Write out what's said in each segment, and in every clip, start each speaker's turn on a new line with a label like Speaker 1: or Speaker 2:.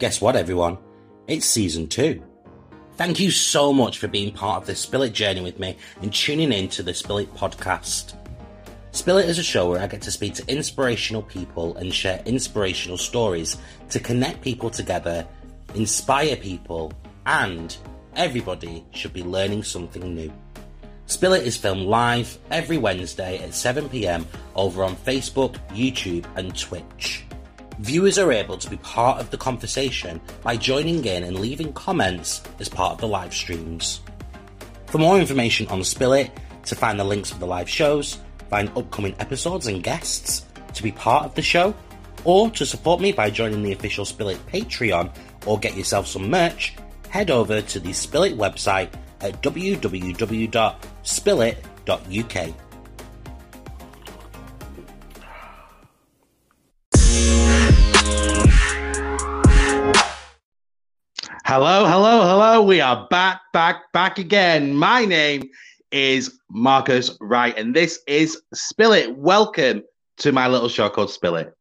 Speaker 1: Guess what, everyone? It's season two. Thank you so much for being part of this Spill It journey with me and tuning in to the Spill It podcast. Spill is a show where I get to speak to inspirational people and share inspirational stories to connect people together, inspire people, and everybody should be learning something new. Spill is filmed live every Wednesday at 7pm over on Facebook, YouTube, and Twitch. Viewers are able to be part of the conversation by joining in and leaving comments as part of the live streams. For more information on Spill It, to find the links for the live shows, find upcoming episodes and guests, to be part of the show, or to support me by joining the official Spill It Patreon or get yourself some merch, head over to the Spill It website at www.spillit.uk. Hello, hello, hello. We are back, back, back again. My name is Marcus Wright, and this is Spill It. Welcome to my little show called Spill It.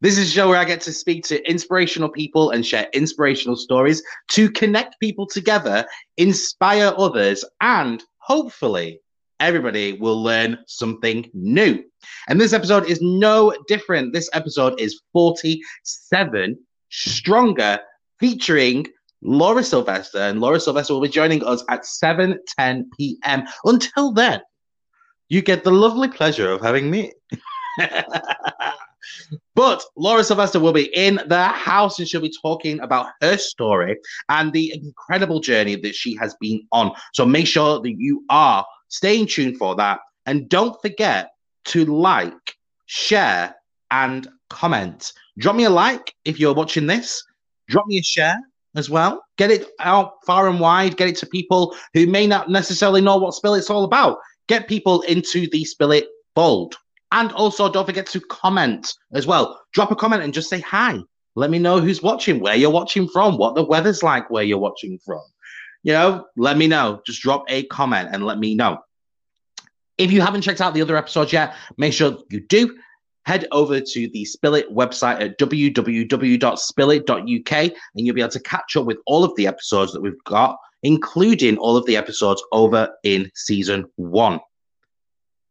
Speaker 1: This is a show where I get to speak to inspirational people and share inspirational stories to connect people together, inspire others, and hopefully everybody will learn something new. And this episode is no different. This episode is 47 Stronger, featuring Laura Sylvester. And Laura Sylvester will be joining us at 7 10 p.m. Until then, you get the lovely pleasure of having me. but Laura Sylvester will be in the house and she'll be talking about her story and the incredible journey that she has been on. So make sure that you are staying tuned for that. And don't forget to like, share, and comment. Drop me a like if you're watching this. Drop me a share as well. Get it out far and wide. Get it to people who may not necessarily know what Spill It's all about. Get people into the Spill It fold. And also, don't forget to comment as well. Drop a comment and just say hi. Let me know who's watching, where you're watching from, what the weather's like where you're watching from. You know, let me know. Just drop a comment and let me know. If you haven't checked out the other episodes yet, make sure you do head over to the Spill It website at www.spillit.uk and you'll be able to catch up with all of the episodes that we've got, including all of the episodes over in season one.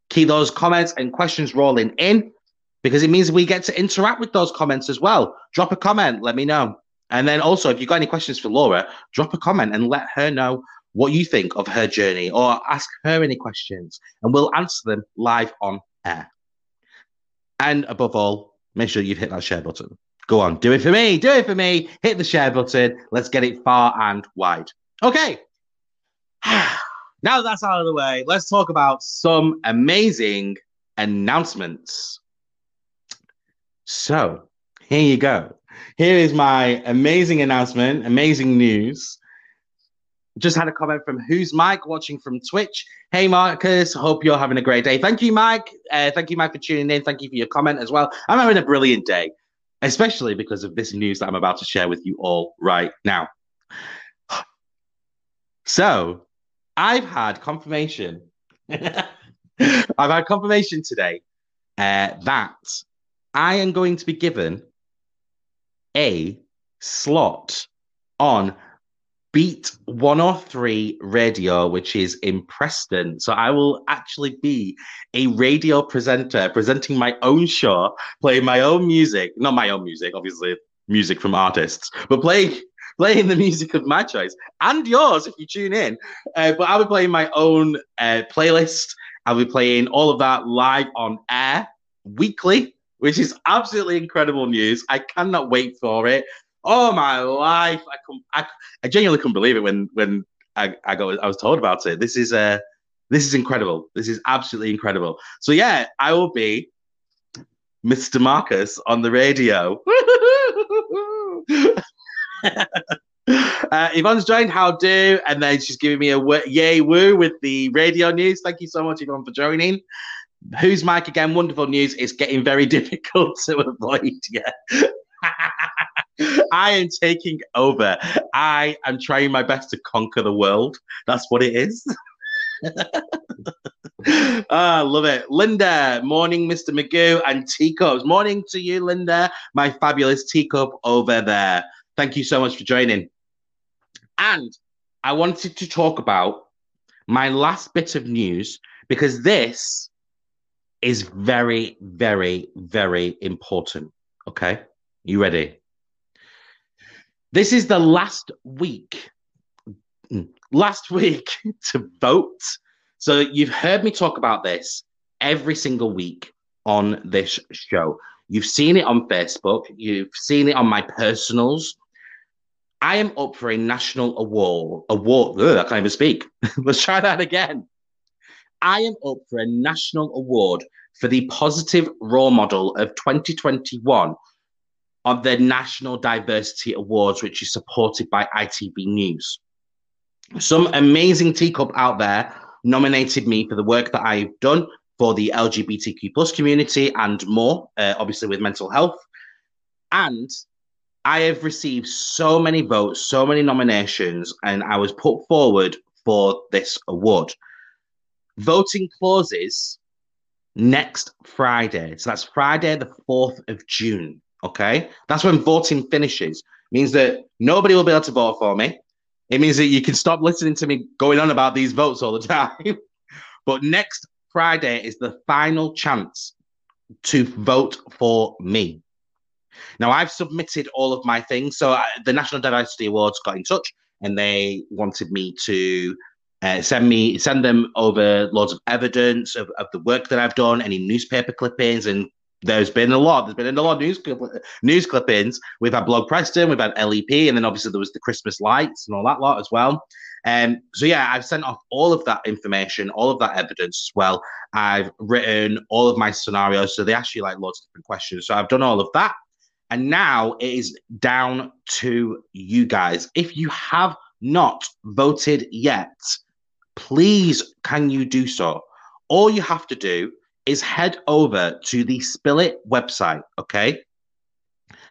Speaker 1: Keep those comments and questions rolling in because it means we get to interact with those comments as well. Drop a comment, let me know. And then also, if you've got any questions for Laura, drop a comment and let her know what you think of her journey or ask her any questions and we'll answer them live on air. And above all, make sure you've hit that share button. Go on, do it for me, do it for me. Hit the share button. Let's get it far and wide. Okay. now that's out of the way, let's talk about some amazing announcements. So, here you go. Here is my amazing announcement, amazing news just had a comment from Who's Mike watching from Twitch. Hey, Marcus, hope you're having a great day. Thank you, Mike. Uh, thank you, Mike, for tuning in. Thank you for your comment as well. I'm having a brilliant day, especially because of this news that I'm about to share with you all right now. So, I've had confirmation. I've had confirmation today uh, that I am going to be given a slot on Beat 103 Radio, which is in Preston. So I will actually be a radio presenter, presenting my own show, playing my own music, not my own music, obviously, music from artists, but playing playing the music of my choice and yours if you tune in. Uh, but I'll be playing my own uh, playlist. I'll be playing all of that live on air weekly, which is absolutely incredible news. I cannot wait for it oh my life, I I, I genuinely couldn't believe it when when I, I got I was told about it. This is uh this is incredible. This is absolutely incredible. So yeah, I will be Mr. Marcus on the radio. uh, Yvonne's joined. How do? And then she's giving me a w- yay woo with the radio news. Thank you so much, Yvonne, for joining. Who's Mike again? Wonderful news. It's getting very difficult to avoid. Yeah. I am taking over. I am trying my best to conquer the world. That's what it is. ah, love it. Linda, morning, Mr. Magoo and teacups. Morning to you, Linda, my fabulous teacup over there. Thank you so much for joining. And I wanted to talk about my last bit of news because this is very, very, very important. Okay. You ready? This is the last week, hmm. last week to vote. So you've heard me talk about this every single week on this show. You've seen it on Facebook, you've seen it on my personals. I am up for a national award. Award. Ugh, I can't even speak. Let's try that again. I am up for a national award for the positive role model of 2021 of the National Diversity Awards, which is supported by ITV News. Some amazing teacup out there nominated me for the work that I've done for the LGBTQ plus community and more, uh, obviously with mental health. And I have received so many votes, so many nominations, and I was put forward for this award. Voting closes next Friday. So that's Friday, the 4th of June. Okay. That's when voting finishes. Means that nobody will be able to vote for me. It means that you can stop listening to me going on about these votes all the time. but next Friday is the final chance to vote for me. Now, I've submitted all of my things. So, uh, the National Diversity Awards got in touch and they wanted me to uh, send me send them over loads of evidence of, of the work that I've done, any newspaper clippings, and there's been a lot. There's been a lot of news news clippings. We've had Blog Preston, we've had LEP, and then obviously there was the Christmas lights and all that lot as well. Um, so yeah, I've sent off all of that information, all of that evidence as well. I've written all of my scenarios, so they ask you like lots of different questions. So I've done all of that, and now it is down to you guys. If you have not voted yet, please can you do so? All you have to do is head over to the Spill website, okay?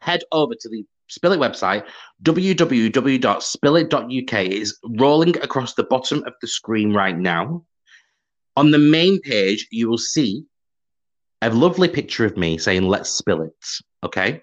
Speaker 1: Head over to the Spill website, www.spillit.uk is rolling across the bottom of the screen right now. On the main page, you will see a lovely picture of me saying, Let's spill it. Okay.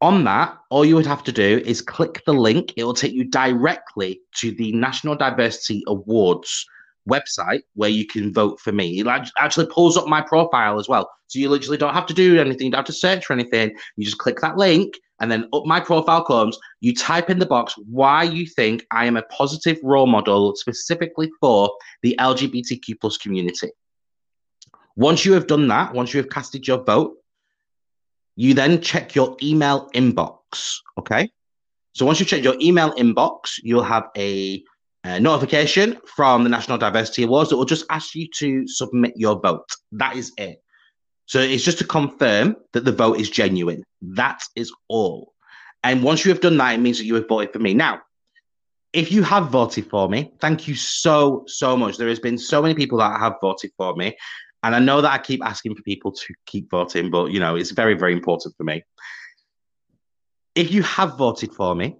Speaker 1: On that, all you would have to do is click the link. It will take you directly to the National Diversity Awards website where you can vote for me. It actually pulls up my profile as well. So you literally don't have to do anything, you don't have to search for anything. You just click that link and then up my profile comes. You type in the box why you think I am a positive role model specifically for the LGBTQ plus community. Once you have done that, once you have casted your vote, you then check your email inbox. Okay. So once you check your email inbox, you'll have a uh, notification from the National Diversity Awards that will just ask you to submit your vote. That is it. So it's just to confirm that the vote is genuine. That is all. And once you have done that, it means that you have voted for me. Now, if you have voted for me, thank you so, so much. There has been so many people that have voted for me. And I know that I keep asking for people to keep voting, but you know, it's very, very important for me. If you have voted for me,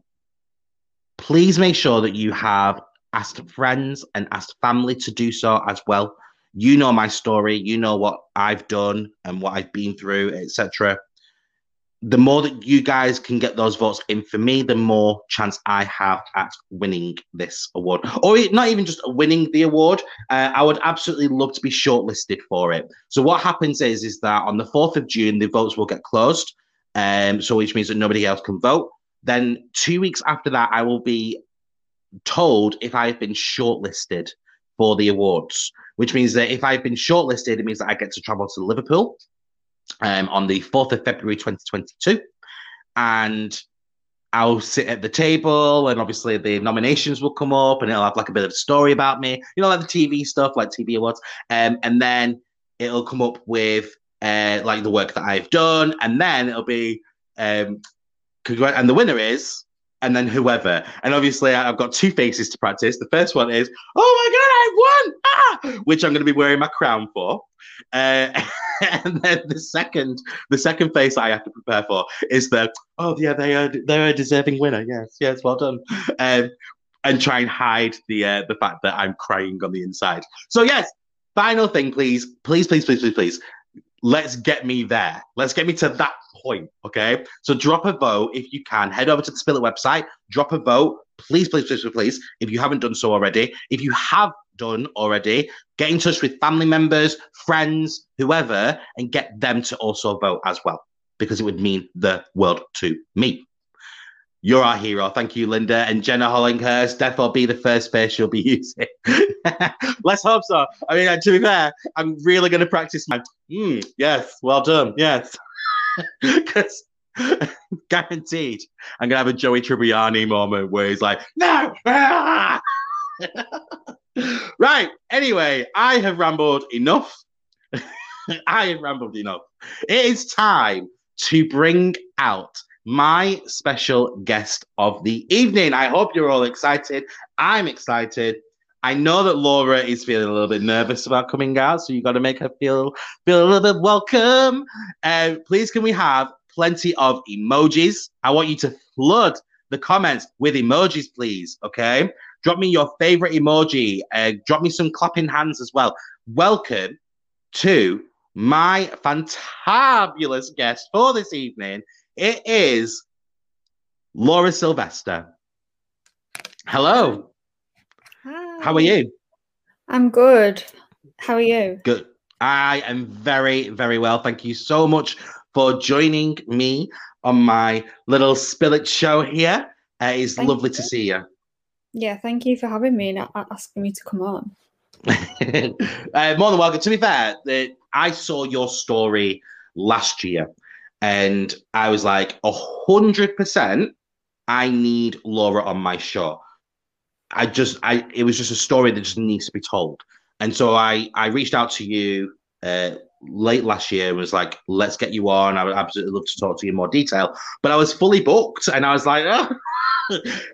Speaker 1: please make sure that you have asked friends and asked family to do so as well. You know my story, you know what I've done and what I've been through, etc. The more that you guys can get those votes in for me, the more chance I have at winning this award, or not even just winning the award. Uh, I would absolutely love to be shortlisted for it. So what happens is, is that on the fourth of June, the votes will get closed, um, so which means that nobody else can vote. Then two weeks after that, I will be told if I've been shortlisted for the awards, which means that if I've been shortlisted, it means that I get to travel to Liverpool um, on the 4th of February 2022. And I'll sit at the table, and obviously the nominations will come up, and it'll have like a bit of a story about me, you know, like the TV stuff, like TV awards. Um, and then it'll come up with uh, like the work that I've done, and then it'll be um, and the winner is and then whoever. And obviously, I've got two faces to practice. The first one is, oh my God, I won! Ah! Which I'm going to be wearing my crown for. Uh, and then the second, the second face I have to prepare for is the, oh yeah, they are they're a deserving winner. Yes, yes, well done. Um, and try and hide the uh, the fact that I'm crying on the inside. So yes, final thing, please, please, please, please, please, please let's get me there. Let's get me to that point. Okay. So drop a vote if you can. Head over to the Spill It website, drop a vote. Please, please, please, please, if you haven't done so already. If you have done already, get in touch with family members, friends, whoever, and get them to also vote as well, because it would mean the world to me. You're our hero. Thank you, Linda. And Jenna Hollinghurst, therefore be the first face you'll be using. Let's hope so. I mean, uh, to be fair, I'm really going to practice my, mm, yes, well done, yes. Because guaranteed, I'm going to have a Joey Tribbiani moment where he's like, no! right. Anyway, I have rambled enough. I have rambled enough. It is time to bring out my special guest of the evening. I hope you're all excited. I'm excited. I know that Laura is feeling a little bit nervous about coming out, so you got to make her feel feel a little bit welcome. And uh, please, can we have plenty of emojis? I want you to flood the comments with emojis, please. Okay, drop me your favorite emoji. Uh, drop me some clapping hands as well. Welcome to my fantabulous guest for this evening. It is Laura Sylvester. Hello.
Speaker 2: Hi.
Speaker 1: How are you?
Speaker 2: I'm good. How are you?
Speaker 1: Good. I am very, very well. Thank you so much for joining me on my little Spill show here. Uh, it's thank lovely you. to see you.
Speaker 2: Yeah, thank you for having me and asking me to come on.
Speaker 1: uh, more than welcome. To be fair, the, I saw your story last year and I was like, a hundred percent, I need Laura on my show. I just, I, it was just a story that just needs to be told. And so I, I reached out to you uh, late last year and was like, let's get you on. I would absolutely love to talk to you in more detail. But I was fully booked and I was like, oh.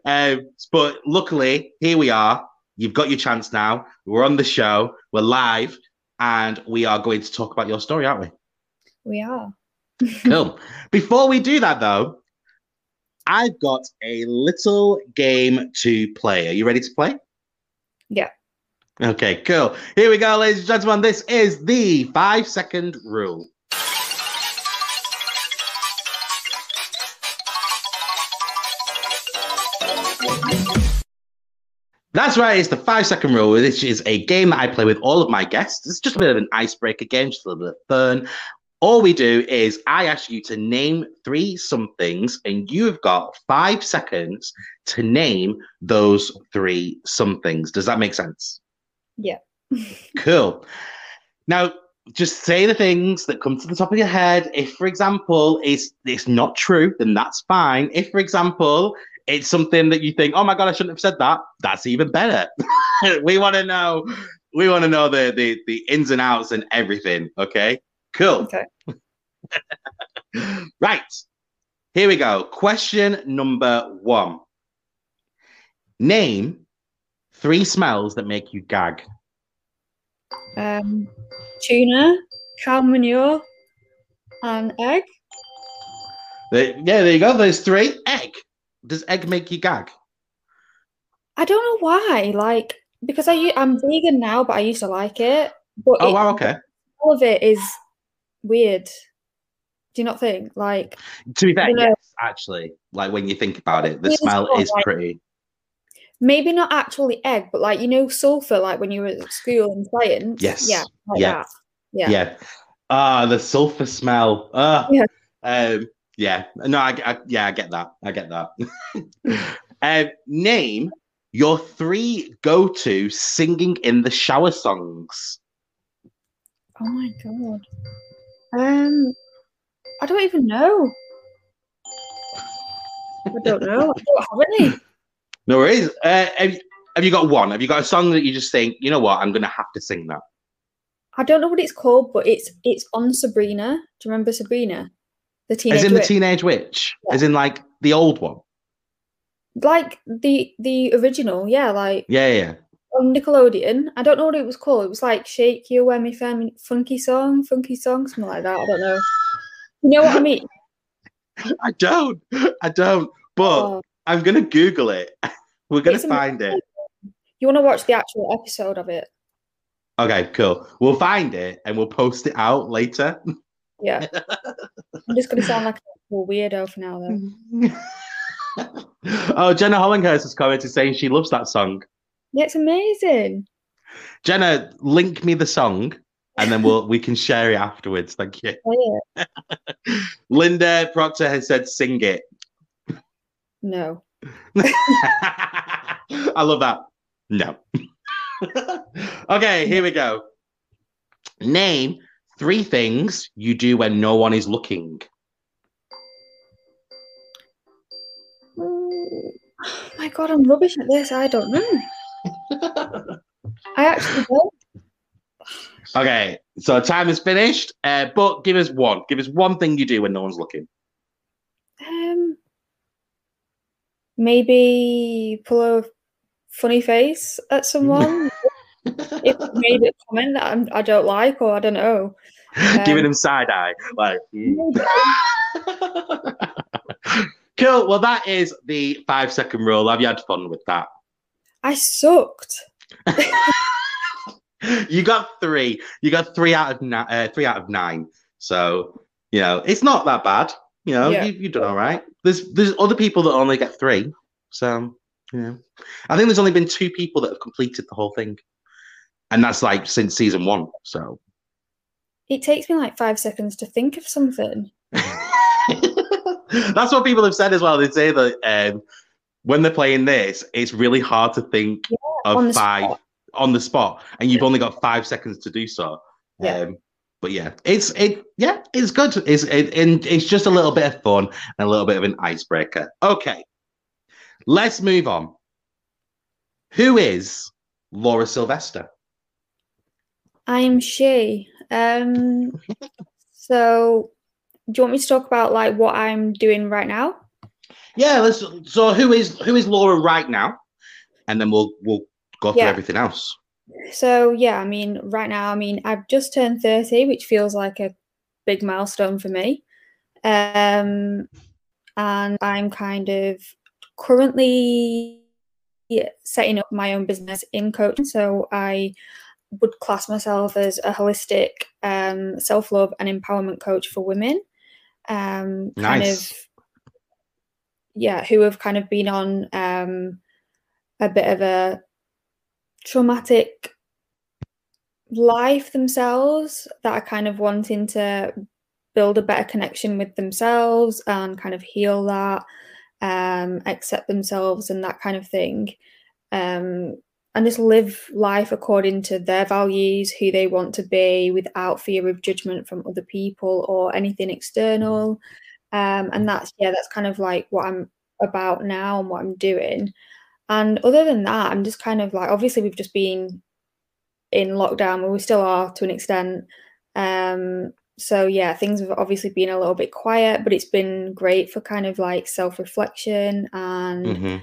Speaker 1: but luckily, here we are. You've got your chance now. We're on the show, we're live, and we are going to talk about your story, aren't we?
Speaker 2: We are
Speaker 1: cool. Before we do that, though, I've got a little game to play. Are you ready to play?
Speaker 2: Yeah.
Speaker 1: Okay, cool. Here we go, ladies and gentlemen. This is the five second rule. That's right, it's the five second rule, which is a game that I play with all of my guests. It's just a bit of an icebreaker game, just a little bit of fun. All we do is I ask you to name three somethings, and you've got five seconds to name those three somethings. Does that make sense?
Speaker 2: Yeah.
Speaker 1: cool. Now, just say the things that come to the top of your head. If, for example, it's it's not true, then that's fine. If, for example, it's something that you think, oh my god, I shouldn't have said that, that's even better. we want to know, we want to know the, the the ins and outs and everything. Okay. Cool.
Speaker 2: Okay.
Speaker 1: right. Here we go. Question number one. Name three smells that make you gag.
Speaker 2: Um, tuna, cow manure, and egg.
Speaker 1: yeah, there you go. There's three. Egg. Does egg make you gag?
Speaker 2: I don't know why. Like because I I'm vegan now, but I used to like it. But
Speaker 1: oh
Speaker 2: it,
Speaker 1: wow, okay.
Speaker 2: All of it is weird. Do you not think? Like
Speaker 1: to be fair, yes, actually, like when you think about it, the smell is like, pretty.
Speaker 2: Maybe not actually egg, but like you know, sulfur, like when you were at school in science.
Speaker 1: Yes.
Speaker 2: Yeah. Like
Speaker 1: yeah.
Speaker 2: That. Yeah.
Speaker 1: Yeah. Ah, the sulfur smell. Ah. Yeah. Um, yeah. No, I, I, yeah, I get that. I get that. um, name your three go-to singing in the shower songs.
Speaker 2: Oh my god. Um, I don't even know. I don't know. I don't have any.
Speaker 1: No worries. Uh, have, you, have you got one? Have you got a song that you just think, you know what, I'm going to have to sing that?
Speaker 2: I don't know what it's called, but it's it's on Sabrina. Do you remember Sabrina?
Speaker 1: The teenage As in witch? the teenage witch. Yeah. As in like the old one.
Speaker 2: Like the the original, yeah, like
Speaker 1: Yeah, yeah
Speaker 2: on Nickelodeon. I don't know what it was called. It was like Shake You When Me Fem Funky Song, Funky Song, something like that. I don't know. You know what I mean?
Speaker 1: I don't. I don't. But oh. I'm gonna Google it. We're gonna find amazing. it.
Speaker 2: You want to watch the actual episode of it?
Speaker 1: Okay, cool. We'll find it and we'll post it out later.
Speaker 2: Yeah. I'm just gonna sound like a weirdo for now though.
Speaker 1: oh, Jenna Hollinghurst has commented saying she loves that song.
Speaker 2: Yeah, it's amazing.
Speaker 1: Jenna, link me the song and then we'll we can share it afterwards. Thank you.
Speaker 2: Oh, yeah.
Speaker 1: Linda Proctor has said sing it.
Speaker 2: No.
Speaker 1: I love that. No. okay, here we go. Name three things you do when no one is looking. Mm.
Speaker 2: Oh my god, I'm rubbish at this. I don't know. I actually don't.
Speaker 1: Okay, so time is finished. Uh, but give us one. Give us one thing you do when no one's looking.
Speaker 2: Um, maybe pull a funny face at someone. if they made a comment that I'm, I don't like, or I don't know.
Speaker 1: Giving
Speaker 2: Um,
Speaker 1: him side eye. Like, mm. cool. Well, that is the five second rule. Have you had fun with that?
Speaker 2: I sucked.
Speaker 1: you got three. You got three out of ni- uh, three out of nine. So you know it's not that bad. You know
Speaker 2: Yeah.
Speaker 1: you, you've done all right. There's there's other people that only get three. So you know, I think there's only been two people that have completed the whole thing, and that's like since season one. So
Speaker 2: It takes me like five seconds to think of something.
Speaker 1: that's what people have said as well. They say that um, when they're playing this, it's really hard to think
Speaker 2: on
Speaker 1: of
Speaker 2: the
Speaker 1: five
Speaker 2: spot.
Speaker 1: on the spot, and you've only got five seconds to do so.
Speaker 2: Yeah.
Speaker 1: Um, but yeah, it's it yeah, it's good. It's it, and it's just a little bit of fun and a little bit of an icebreaker. Okay, let's move on. Who is Laura Sylvester?
Speaker 2: I'm she. Um, so do you want me to talk about like what I'm doing right now?
Speaker 1: Yeah, let's. So who is who is Laura right now? And then we'll we'll go through
Speaker 2: Yeah.
Speaker 1: everything else.
Speaker 2: So yeah, I mean, right now, I mean, I've just turned 30, which feels like a big milestone for me. Um, and I'm kind of currently setting up my own business in coaching. So I would class myself as a holistic um, self-love and empowerment coach for women. Um, kind
Speaker 1: Nice.
Speaker 2: of, yeah, who have kind of been on um, a bit of a traumatic life themselves that are kind of wanting to build a better connection with themselves and kind of heal that um accept themselves and that kind of thing um and just live life according to their values who they want to be without fear of judgment from other people or anything external um and that's yeah that's kind of like what i'm about now and what i'm doing and other than that, I'm just kind of like, obviously, we've just been in lockdown, but we still are to an extent. Um, so yeah, things have obviously been a little bit quiet, but it's been great for kind of like self reflection and
Speaker 1: Mhm.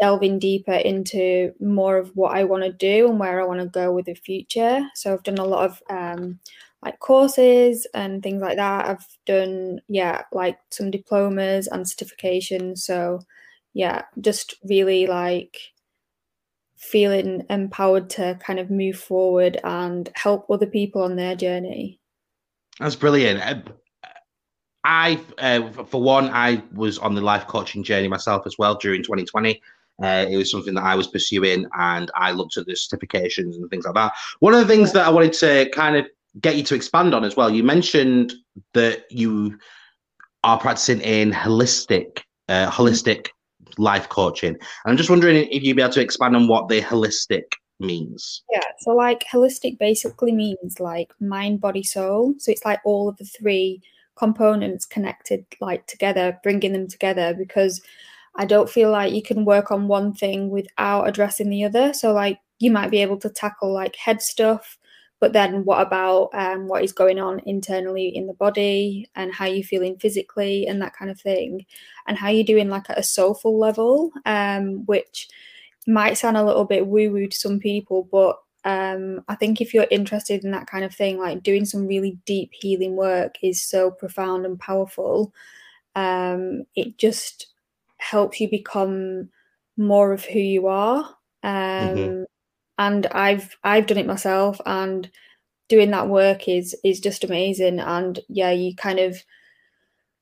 Speaker 2: delving deeper into more of what I want to do and where I want to go with the future. So I've done a lot of um, like courses and things like that. I've done yeah, like some diplomas and certifications. So yeah, just really like feeling empowered to kind of move forward and help other people on their journey.
Speaker 1: That's brilliant. Uh, I, uh, for one, I was on the life coaching journey myself as well during 2020. Uh, it was something that I was pursuing, and I looked at the certifications and things like that. One of the things that I wanted to kind of get you to expand on as well, you mentioned that you are practicing in holistic, uh, holistic life coaching. I'm just wondering if you'd be able to expand on what the holistic means.
Speaker 2: Yeah, so like holistic basically means like mind, body, soul. So it's like all of the three components connected like together, bringing them together because I don't feel like you can work on one thing without addressing the other. So like you might be able to tackle like head stuff, but then what about um, what is going on internally in the body and how you're feeling physically and that kind of thing, and how you're doing like at a soulful level, um, which might sound a little bit woo woo to some people, but um, I think if you're interested in that kind of thing, like doing some really deep healing work is so profound and powerful. Um, it just helps you become more of who you are. Um,
Speaker 1: Mhm.
Speaker 2: And I've I've done it myself, and doing that work is is just amazing. And yeah, you kind of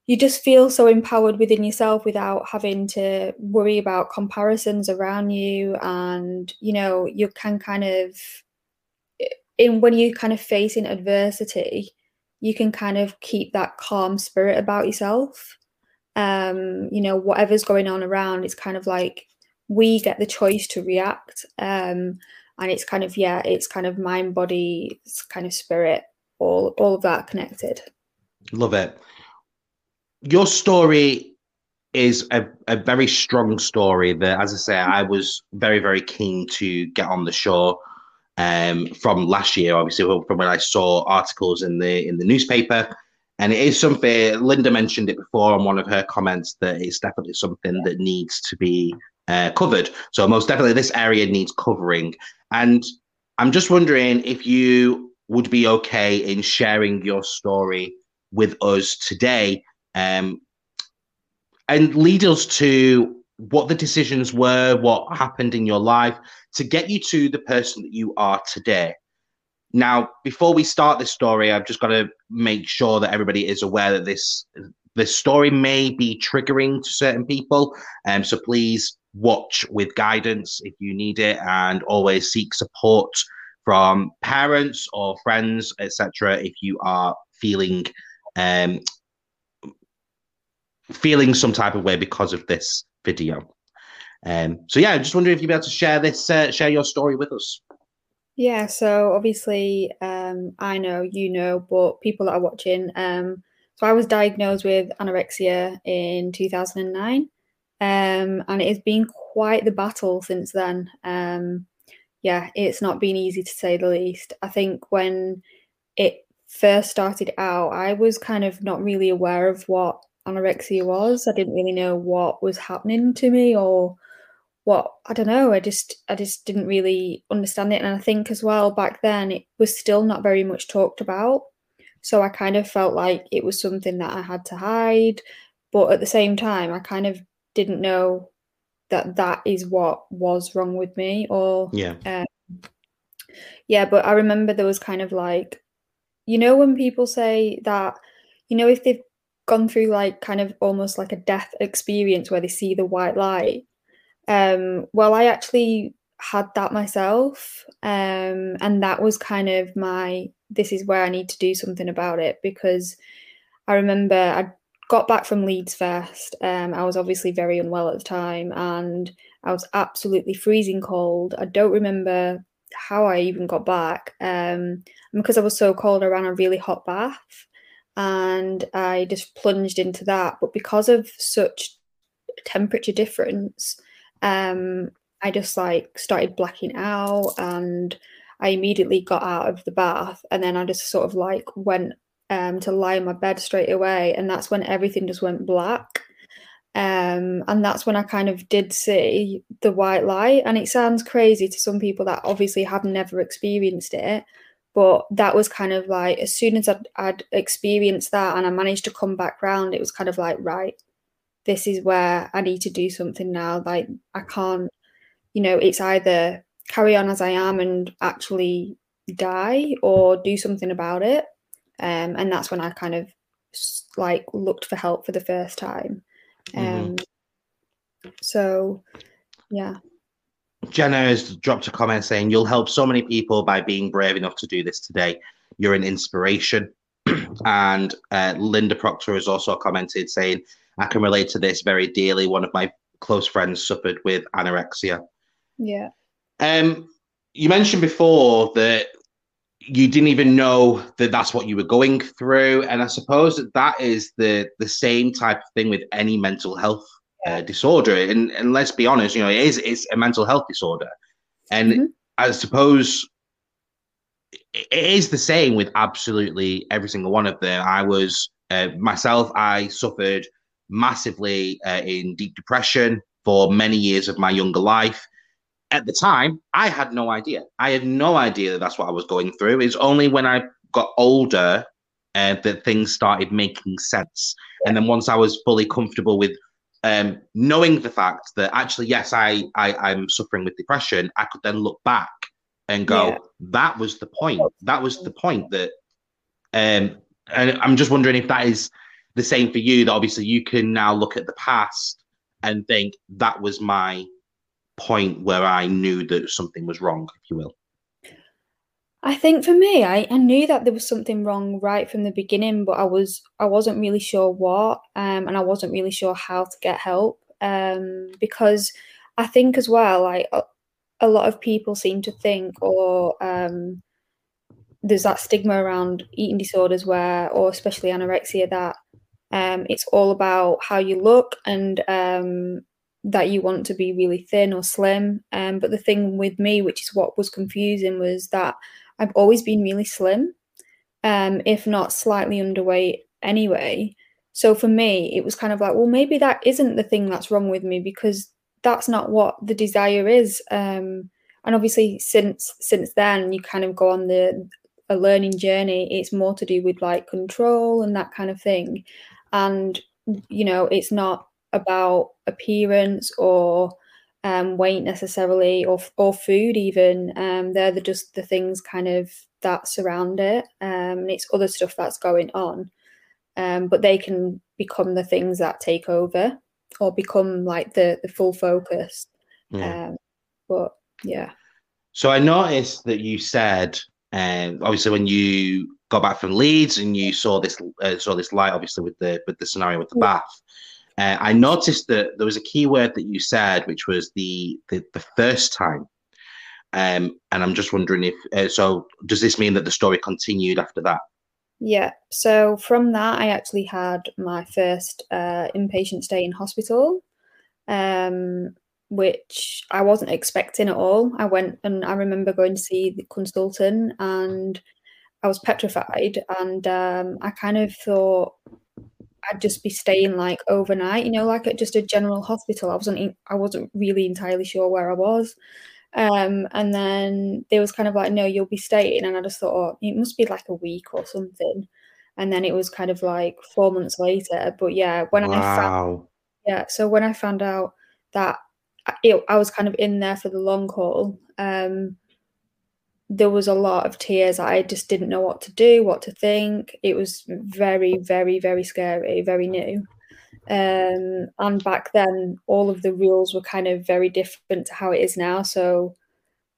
Speaker 2: you just feel so empowered within yourself without having to worry about comparisons around you. And you know you can kind of in when you kind of facing adversity you can kind of keep that calm spirit about yourself. Um you know whatever's going on around it's kind of like we get the choice to react. Um and it's kind of yeah it's kind of mind body kind of spirit all all of that connected
Speaker 1: love it your story is a, a very strong story that, as I say, I was very, very keen to get on the show um, from last year, obviously, from when I saw articles in the in the newspaper. And it is something Linda mentioned it before on one of her comments that it's definitely something that needs to be uh, covered. So most definitely, this area needs covering. And I'm just wondering if you would be okay in sharing your story with us today um, and lead us to what the decisions were, what happened in your life to get you to the person that you are today. Now, before we start this story, I've just got to make sure that everybody is aware that this this story may be triggering to certain people. Um, so please watch with guidance if you need it, and always seek support from parents or friends, etc. If you are feeling um, feeling some type of way because of this video. Um, so yeah, i'm just wondering if you'd be able to share this, uh, share your story with us.
Speaker 2: Yeah, so obviously, um, I know, you know, but people that are watching, um, so I was diagnosed with anorexia in 2009, um, and it has been quite the battle since then. Um, yeah, it's not been easy to say the least. I think when it first started out, I was kind of not really aware of what anorexia was. I didn't really know what was happening to me or what I don't know. I just I just didn't really understand it. And I think as well back then it was still not very much talked about. So I kind of felt like it was something that I had to hide. But at the same time, I kind of didn't know that that is what was wrong with me or
Speaker 1: yeah um,
Speaker 2: yeah but i remember there was kind of like you know when people say that you know if they've gone through like kind of almost like a death experience where they see the white light. Um, well, I actually had that myself. Um, and that was kind of my this is where I need to do something about it because I remember I got back from Leeds first. Um, I was obviously very unwell at the time and I was absolutely freezing cold. I don't remember how I even got back. Um, because I was so cold, I ran a really hot bath and I just plunged into that. But because of such temperature difference, um, I just like started blacking out and I immediately got out of the bath and then I just sort of like went um, to lie in my bed straight away. And that's when everything just went black. Um, and that's when I kind of did see the white light. And it sounds crazy to some people that obviously have never experienced it, but that was kind of like as soon as I'd, I'd experienced that and I managed to come back round, it was kind of like right, this is where I need to do something now. Like I can't, you know, it's either carry on as I am and actually die or do something about it. Um, and that's when I kind of like looked for help for the first time. Mm-hmm. Um, mm-hmm. So, yeah.
Speaker 1: Jenna has dropped a comment saying, You'll help so many people by being brave enough to do this today. You're an inspiration. and uh, Linda Proctor has also commented saying, I can relate to this very dearly. One of my close friends suffered with anorexia.
Speaker 2: Yeah.
Speaker 1: Um, you mentioned before that you didn't even know that that's what you were going through, and I suppose that that is the the same type of thing with any mental health uh, disorder. And, and let's be honest, you know, it is it's a mental health disorder, and mm-hmm. I suppose it is the same with absolutely every single one of them. I was uh, myself. I suffered massively uh, in deep depression for many years of my younger life. At the time, I had no idea. I had no idea that that's what I was going through. It's only when I got older uh, that things started making sense. And then once I was fully comfortable with um, knowing the fact that actually, yes, I, I I'm suffering with depression, I could then look back and go, yeah. that was the point. That was the point that um and I'm just wondering if that is the same for you, that obviously you can now look at the past and think that was my point where I knew that something was wrong, if you will.
Speaker 2: I think for me, I, I knew that there was something wrong right from the beginning, but I was I wasn't really sure what, um, and I wasn't really sure how to get help, um, because I think as well, like a, a lot of people seem to think, or um, there's that stigma around eating disorders where, or especially anorexia, that um, it's all about how you look and um, that you want to be really thin or slim. Um, but the thing with me, which is what was confusing, was that I've always been really slim, um, if not slightly underweight anyway. So for me, it was kind of like, well, maybe that isn't the thing that's wrong with me because that's not what the desire is. Um, and obviously, since since then, you kind of go on the a learning journey. It's more to do with like control and that kind of thing. And you know, it's not about appearance or um, weight necessarily or or food even. Um, they're the, just the things kind of that surround it. Um, and it's other stuff that's going on. Um, but they can become the things that take over or become like the the full focus. Yeah. Um, but yeah.
Speaker 1: So I noticed that you said, um, obviously, when you got back from Leeds and you saw this uh, saw this light, obviously with the with the scenario with the yeah. bath. Uh, I noticed that there was a key word that you said, which was the the, the first time. Um, and I'm just wondering if uh, so. Does this mean that the story continued after that?
Speaker 2: Yeah. So from that, I actually had my first uh, inpatient stay in hospital, um, which I wasn't expecting at all. I went and I remember going to see the consultant, and I was petrified, and um, I kind of thought I'd just be staying like overnight, you know, like at just a general hospital. I wasn't I wasn't really entirely sure where I was. Um, and then there was kind of like, no, you'll be staying. And I just thought, oh, it must be like a week or something. And then it was kind of like four months later. But yeah, when wow. I found, yeah, so when I found out that it, I was kind of in there for the long haul, um, there was a lot of tears. I just didn't know what to do, what to think. It was very, very, very scary, very new. Um, and back then, all of the rules were kind of very different to how it is now. So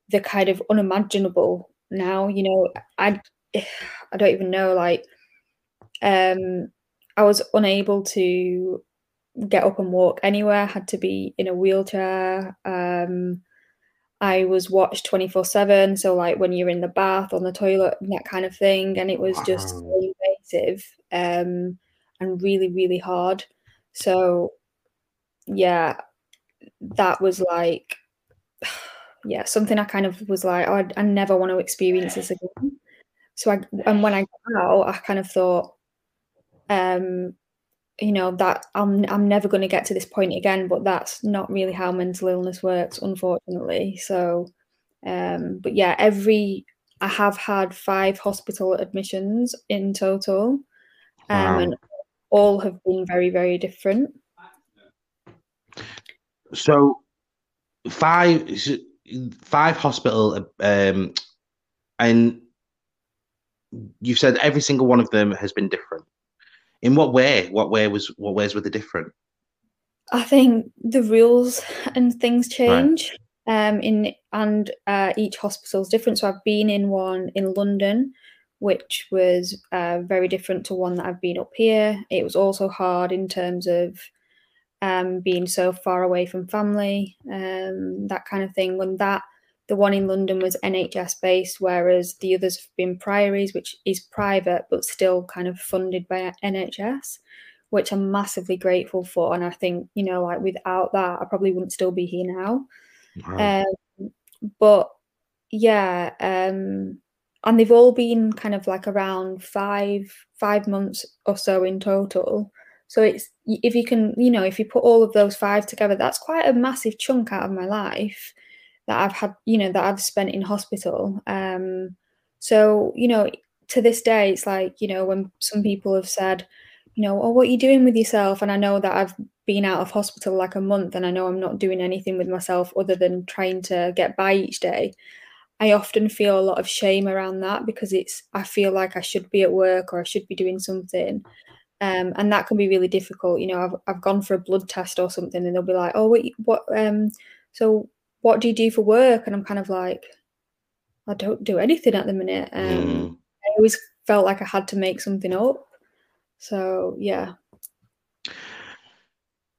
Speaker 2: they're kind of unimaginable now. You know, I, I don't even know. Like, um, I was unable to get up and walk anywhere. Had to be in a wheelchair. Um, I was watched 24 7. So, like when you're in the bath, on the toilet, that kind of thing. And it was just so invasive um, and really, really hard. So, yeah, that was like, yeah, something I kind of was like, oh, I, I never want to experience this again. So, I, and when I got out, I kind of thought, um, you know that I'm I'm never going to get to this point again. But that's not really how mental illness works, unfortunately. So, um, but yeah, every I have had five hospital admissions in total, um, wow. and all have been very very different.
Speaker 1: So, five five hospital um, and you've said every single one of them has been different in what way? What way was what ways were they different?
Speaker 2: I think the rules and things change. Right. Um, in and uh, each hospital is different. So I've been in one in London, which was uh, very different to one that I've been up here. It was also hard in terms of um, being so far away from family, um, that kind of thing. When that the one in London was NHS based, whereas the others have been Priories, which is private but still kind of funded by NHS, which I'm massively grateful for. And I think, you know, like without that, I probably wouldn't still be here now. Wow. Um, but yeah, um, and they've all been kind of like around five five months or so in total. So it's if you can, you know, if you put all of those five together, that's quite a massive chunk out of my life that I've had, you know, that I've spent in hospital. Um, so, you know, to this day, it's like, you know, when some people have said, you know, oh, what are you doing with yourself? And I know that I've been out of hospital like a month and I know I'm not doing anything with myself other than trying to get by each day. I often feel a lot of shame around that because it's I feel like I should be at work or I should be doing something. Um, and that can be really difficult. You know, I've I've gone for a blood test or something, and they'll be like, "Oh, what, what um, so what do you do for work?" And I'm kind of like, I don't do anything at the minute. Um, mm. I always felt like I had to make something up. So yeah.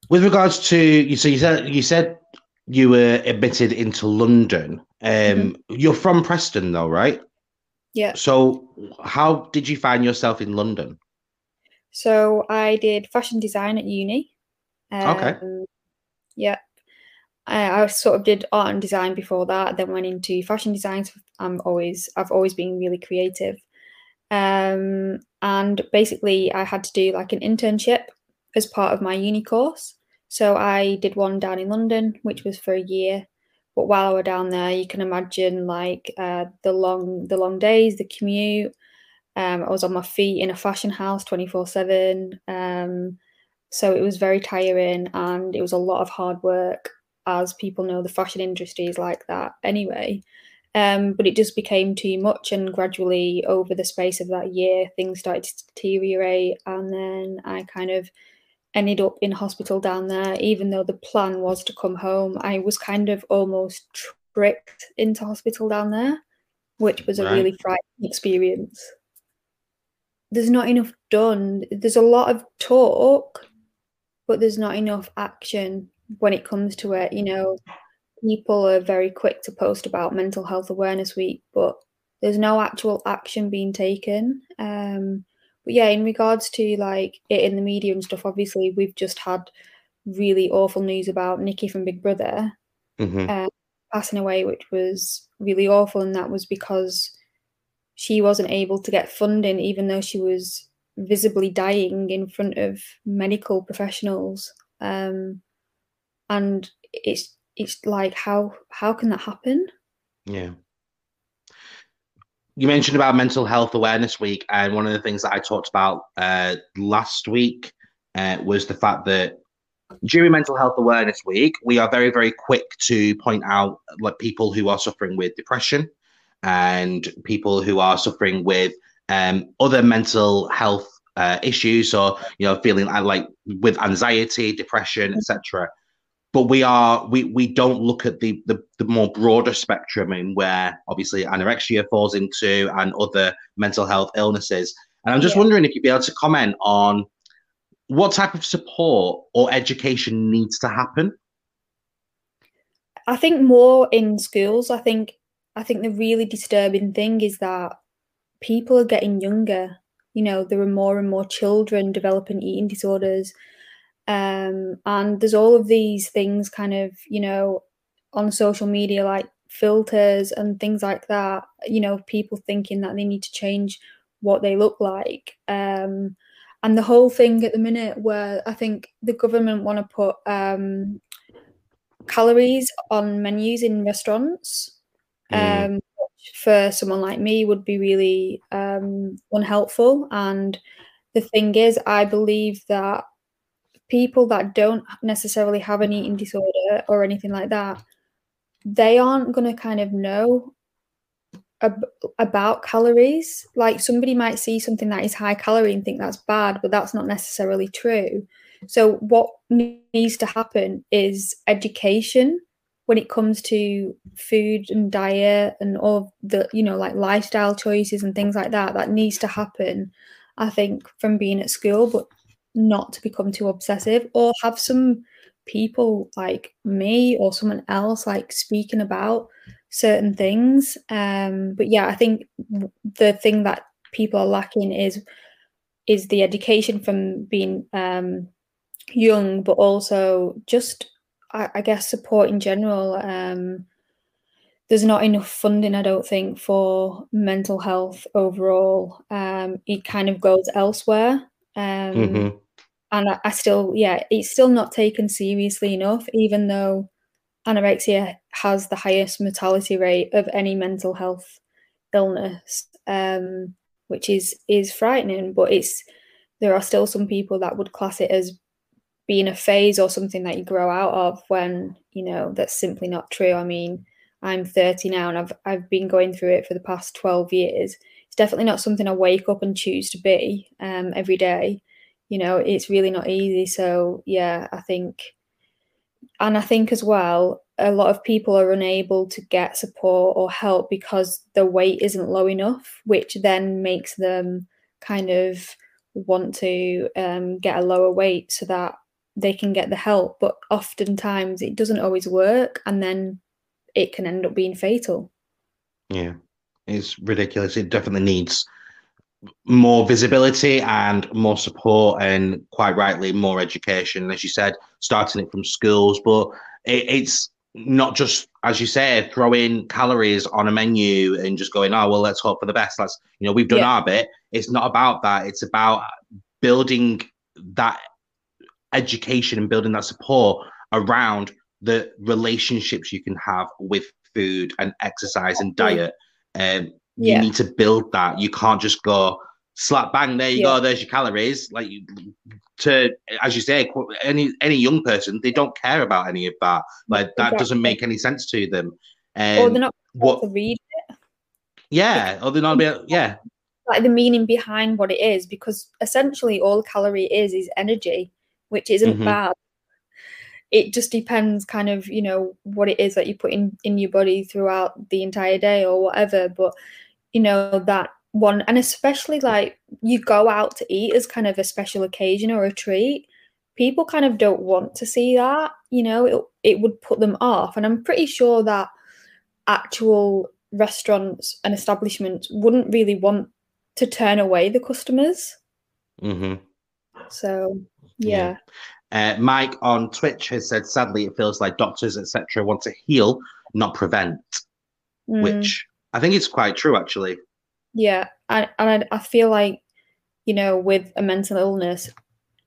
Speaker 1: With regards to you, so you said you said you were admitted into London. Um, mm-hmm. You're from Preston, though, right?
Speaker 2: Yeah.
Speaker 1: So, how did you find yourself in London?
Speaker 2: So, I did fashion design at uni.
Speaker 1: Um, okay.
Speaker 2: Yeah. I, I, sort of did art and design before that, then went into fashion design. So I'm always, I've always been really creative. Um, and basically, I had to do like an internship as part of my uni course. So I did one down in London, which was for a year. But while I was down there, you can imagine like uh, the long the long days, the commute. Um, I was on my feet in a fashion house twenty four seven. Um, so it was very tiring and it was a lot of hard work. As people know, the fashion industry is like that anyway. Um, but it just became too much, and gradually over the space of that year, things started to deteriorate, and then I kind of ended up in hospital down there, even though the plan was to come home. I was kind of almost tricked into hospital down there, which was a right. really frightening experience. There's not enough done. There's a lot of talk, but there's not enough action when it comes to it. You know, people are very quick to post about Mental Health Awareness Week, but there's no actual action being taken. Um, but yeah, in regards to like it in the media and stuff, obviously we've just had really awful news about Nikki from Big Brother mm-hmm. uh, passing away, which was really awful, and that was because she wasn't able to get funding, even though she was visibly dying in front of medical professionals. Um, and it's it's like how how can that happen?
Speaker 1: Yeah you mentioned about mental health awareness week and one of the things that i talked about uh, last week uh, was the fact that during mental health awareness week we are very very quick to point out like people who are suffering with depression and people who are suffering with um, other mental health uh, issues or you know feeling uh, like with anxiety depression etc but we are we we don't look at the, the the more broader spectrum in where obviously anorexia falls into and other mental health illnesses. And i'm just yeah. wondering if you'd be able to comment on what type of support or education needs to happen?
Speaker 2: I think more in schools. I think i think the really disturbing thing is that people are getting younger. You know there are more and more children developing eating disorders um, and there's all of these things kind of, you know, on social media, like filters and things like that, you know, people thinking that they need to change what they look like. Um, and the whole thing at the minute where I think the government want to put um, calories on menus in restaurants. Mm. Um, for someone like me would be really um, unhelpful. And the thing is, I believe that people that don't necessarily have an eating disorder or anything like that, they aren't going to kind of know ab- about calories. Like somebody might see something that is high calorie and think that's bad, but that's not necessarily true. So, what needs to happen is education when it comes to food and diet and all the, you know, like lifestyle choices and things like that. That needs to happen, I think, from being at school. But not to become too obsessive or have some people like me or someone else like speaking about certain things. Um but yeah i think the thing that people are lacking is is the education from being um young but also just I, I guess support in general. Um there's not enough funding i don't think for mental health overall. Um it kind of goes elsewhere. Um, mm-hmm. And I, I still, yeah, it's still not taken seriously enough, even though anorexia has the highest mortality rate of any mental health illness, um, which is is frightening. But it's there are still some people that would class it as being a phase or something that you grow out of when you know that's simply not true. I mean, I'm 30 now and I've I've been going through it for the past 12 years. It's definitely not something I wake up and choose to be um, every day. You know, it's really not easy. So yeah, I think, and I think as well, a lot of people are unable to get support or help because the weight isn't low enough, which then makes them kind of want to um, get a lower weight so that they can get the help. But oftentimes it doesn't always work, and then it can end up being fatal.
Speaker 1: Yeah, it's ridiculous. It definitely needs more visibility and more support, and quite rightly, more education. As you said, starting it from schools, but it, it's not just as you said throwing calories on a menu and just going oh well let's hope for the best. Let's you know we've done yeah. our bit. It's not about that. It's about building that education and building that support around the relationships you can have with food and exercise and diet. And um, you yeah. need to build that you can't just go slap bang there you yeah. go there's your calories like to as you say any any young person they don't care about any of that like that exactly. doesn't make any sense to them
Speaker 2: and or they're not what to read it
Speaker 1: yeah or they're not be, yeah
Speaker 2: like the meaning behind what it is because essentially all calorie is is energy which isn't mm-hmm. bad it just depends kind of you know what it is that you put in in your body throughout the entire day or whatever but you know that one and especially like you go out to eat as kind of a special occasion or a treat people kind of don't want to see that you know it, it would put them off and i'm pretty sure that actual restaurants and establishments wouldn't really want to turn away the customers
Speaker 1: mm-hmm.
Speaker 2: so yeah,
Speaker 1: yeah. Uh, mike on twitch has said sadly it feels like doctors etc want to heal not prevent mm. which i think it's quite true actually
Speaker 2: yeah, and, and I, I feel like, you know, with a mental illness,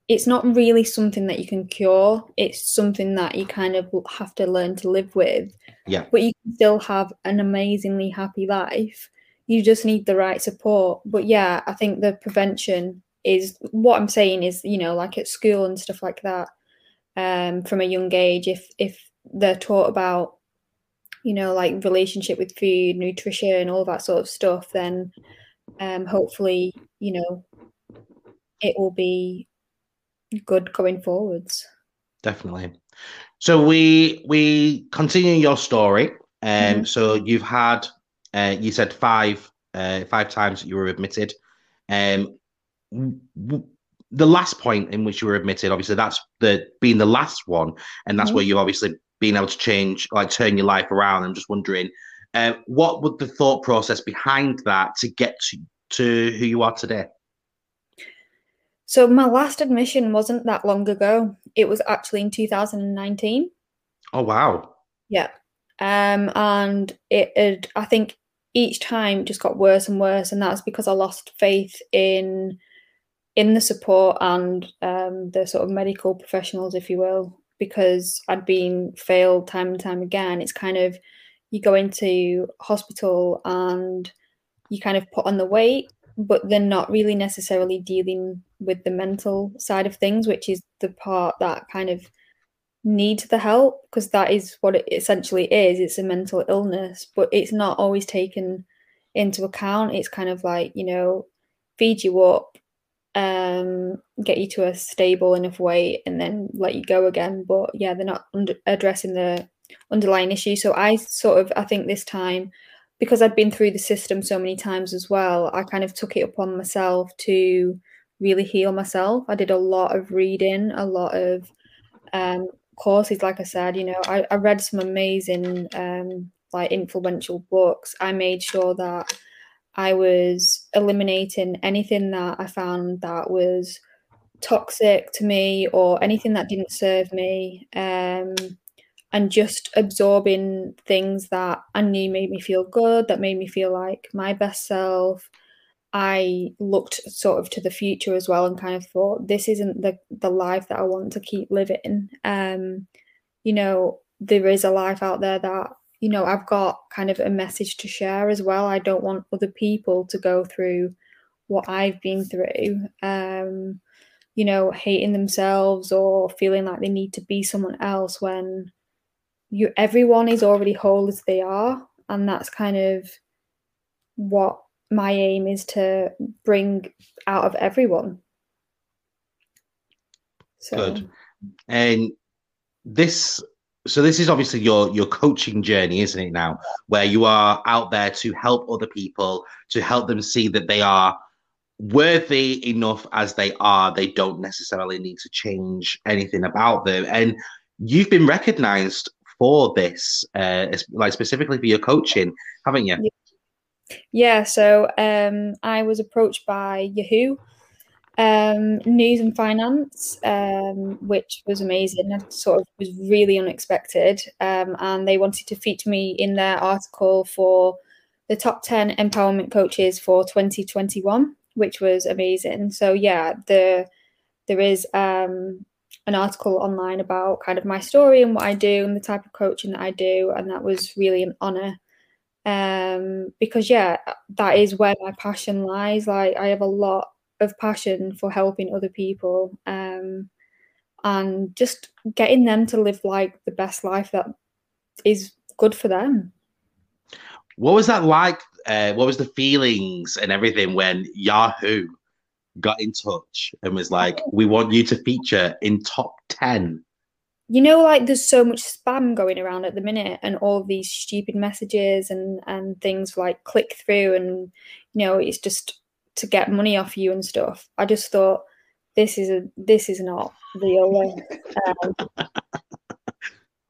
Speaker 2: it's not really something that you can cure. It's something that you kind of have to learn to live with.
Speaker 1: Yeah.
Speaker 2: But you can still have an amazingly happy life. You just need the right support. But yeah, I think the prevention is what I'm saying is, you know, like at school and stuff like that, um, from a young age, if if they're taught about you know, like relationship with food, nutrition, all that sort of stuff, then um, hopefully, you know, it will be good going forwards.
Speaker 1: Definitely. So we we continue your story. Um, mm-hmm. so you've had uh, you said five uh, five times you were admitted. Um, w- the last point in which you were admitted, obviously, that's the being the last one, and that's mm-hmm. where you obviously being able to change, like turn your life around. I'm just wondering, uh, what would the thought process behind that to get to, to who you are today?
Speaker 2: So my last admission wasn't that long ago. It was actually in 2019.
Speaker 1: Oh wow!
Speaker 2: Yeah, um, and it had, I think each time just got worse and worse, and that's because I lost faith in in the support and um, the sort of medical professionals, if you will, because I'd been failed time and time again. It's kind of you go into hospital and you kind of put on the weight, but they're not really necessarily dealing with the mental side of things, which is the part that kind of needs the help because that is what it essentially is. It's a mental illness, but it's not always taken into account. It's kind of like, you know, feed you up, um, get you to a stable enough weight and then let you go again. But yeah, they're not under- addressing the underlying issue. So I sort of, I think this time, because I'd been through the system so many times as well, I kind of took it upon myself to really heal myself. I did a lot of reading, a lot of um, courses. Like I said, you know, I, I read some amazing, um, like influential books. I made sure that I was eliminating anything that I found that was toxic to me or anything that didn't serve me um, and just absorbing things that I knew made me feel good, that made me feel like my best self. I looked sort of to the future as well and kind of thought this isn't the the life that I want to keep living. Um, you know, there is a life out there that you know, I've got kind of a message to share as well. I don't want other people to go through what I've been through, um, you know, hating themselves or feeling like they need to be someone else when you everyone is already whole as they are, and that's kind of what my aim is to bring out of everyone.
Speaker 1: So. Good. And this so this is obviously your your coaching journey isn't it now? Where you are out there to help other people to help them see that they are worthy enough as they are. They don't necessarily need to change anything about them. And you've been recognized for this uh like specifically for your coaching haven't you?
Speaker 2: Yeah so um i was approached by yahoo um, news and finance, um, which was amazing. That sort of was really unexpected. Um, and they wanted to feature me in their article for the top 10 empowerment coaches for 2021, which was amazing. So, yeah, the there is um, an article online about kind of my story and what I do and the type of coaching that I do. And that was really an honor um because yeah that is where my passion lies like i have a lot of passion for helping other people um, and just getting them to live like the best life that is good for them.
Speaker 1: What was that like? Uh, what was the feelings and everything when Yahoo got in touch and was like, "We want you to feature in top 10?
Speaker 2: You know, like there's so much spam going around at the minute, and all these stupid messages and and things like click through, and you know, it's just to get money off you and stuff. I just thought this is a this is not real. Um,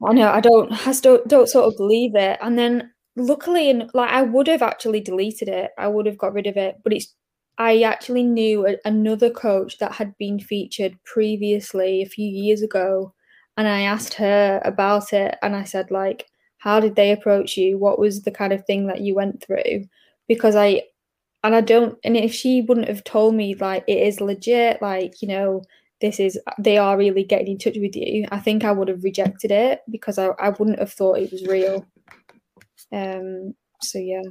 Speaker 2: I know I don't I don't don't sort of believe it. And then luckily, and like I would have actually deleted it. I would have got rid of it, but it's I actually knew a, another coach that had been featured previously a few years ago, and I asked her about it, and I said like, how did they approach you? What was the kind of thing that you went through? Because I and I don't and if she wouldn't have told me like it is legit, like, you know, this is they are really getting in touch with you, I think I would have rejected it because I, I wouldn't have thought it was real. Um so yeah.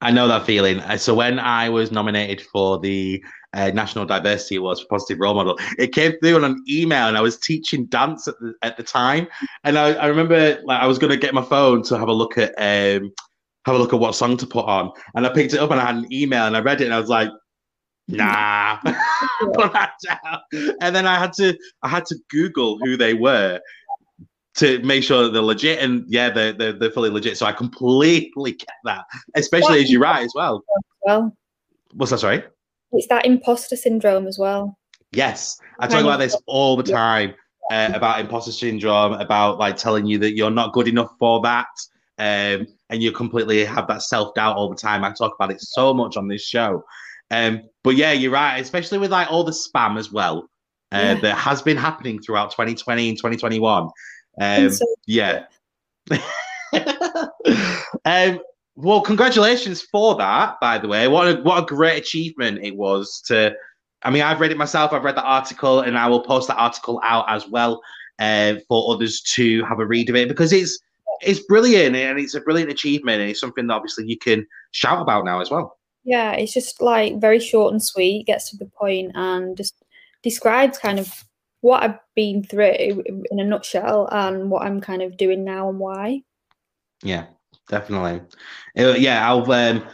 Speaker 1: I know that feeling. Uh, so when I was nominated for the uh, National Diversity Awards for Positive Role Model, it came through on an email, and I was teaching dance at the, at the time, and I, I remember like I was going to get my phone to have a look at um, have a look at what song to put on. And I picked it up and I had an email and I read it and I was like, nah. put that down. And then I had to I had to Google who they were to make sure that they're legit. And yeah, they're they're, they're fully legit. So I completely get that. Especially as you write as well.
Speaker 2: Well.
Speaker 1: What's that, sorry?
Speaker 2: It's that imposter syndrome as well.
Speaker 1: Yes. I talk about this all the time. Uh, about imposter syndrome, about like telling you that you're not good enough for that. Um, and you completely have that self doubt all the time. I talk about it so much on this show. Um, but yeah, you're right, especially with like all the spam as well uh, yeah. that has been happening throughout 2020 and 2021. Um, so- yeah. um, well, congratulations for that, by the way. What a, what a great achievement it was to. I mean, I've read it myself. I've read the article, and I will post that article out as well uh, for others to have a read of it because it's it's brilliant and it's a brilliant achievement and it's something that obviously you can shout about now as well.
Speaker 2: Yeah, it's just like very short and sweet, gets to the point and just describes kind of what I've been through in a nutshell and what I'm kind of doing now and why.
Speaker 1: Yeah, definitely. Uh, yeah, I'll um,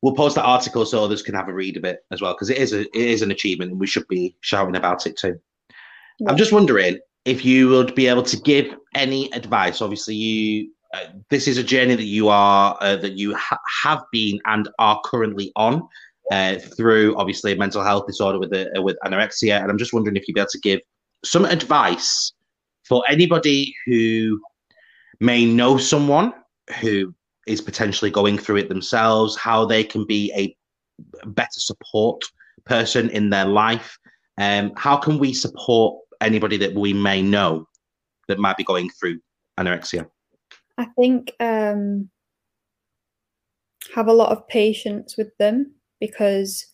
Speaker 1: we'll post that article so others can have a read of it as well because it is a it is an achievement and we should be shouting about it too. Yeah. I'm just wondering if you would be able to give any advice. Obviously, you uh, this is a journey that you are uh, that you ha- have been and are currently on uh, through obviously a mental health disorder with uh, with anorexia, and I'm just wondering if you'd be able to give some advice for anybody who may know someone who is potentially going through it themselves, how they can be a better support person in their life. Um, how can we support anybody that we may know that might be going through anorexia?
Speaker 2: I think um, have a lot of patience with them because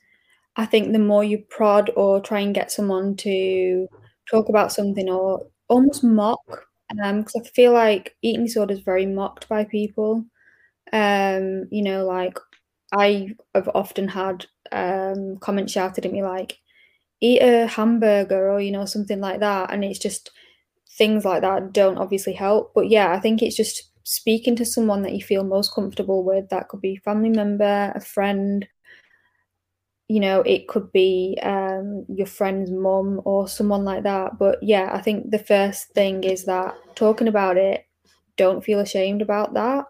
Speaker 2: I think the more you prod or try and get someone to talk about something or almost mock, because um, I feel like eating disorder is very mocked by people. Um, you know, like I have often had um, comments shouted at me like, eat a hamburger or you know something like that and it's just things like that don't obviously help. But yeah, I think it's just speaking to someone that you feel most comfortable with. That could be family member, a friend. You know, it could be um, your friend's mum or someone like that. But yeah, I think the first thing is that talking about it, don't feel ashamed about that.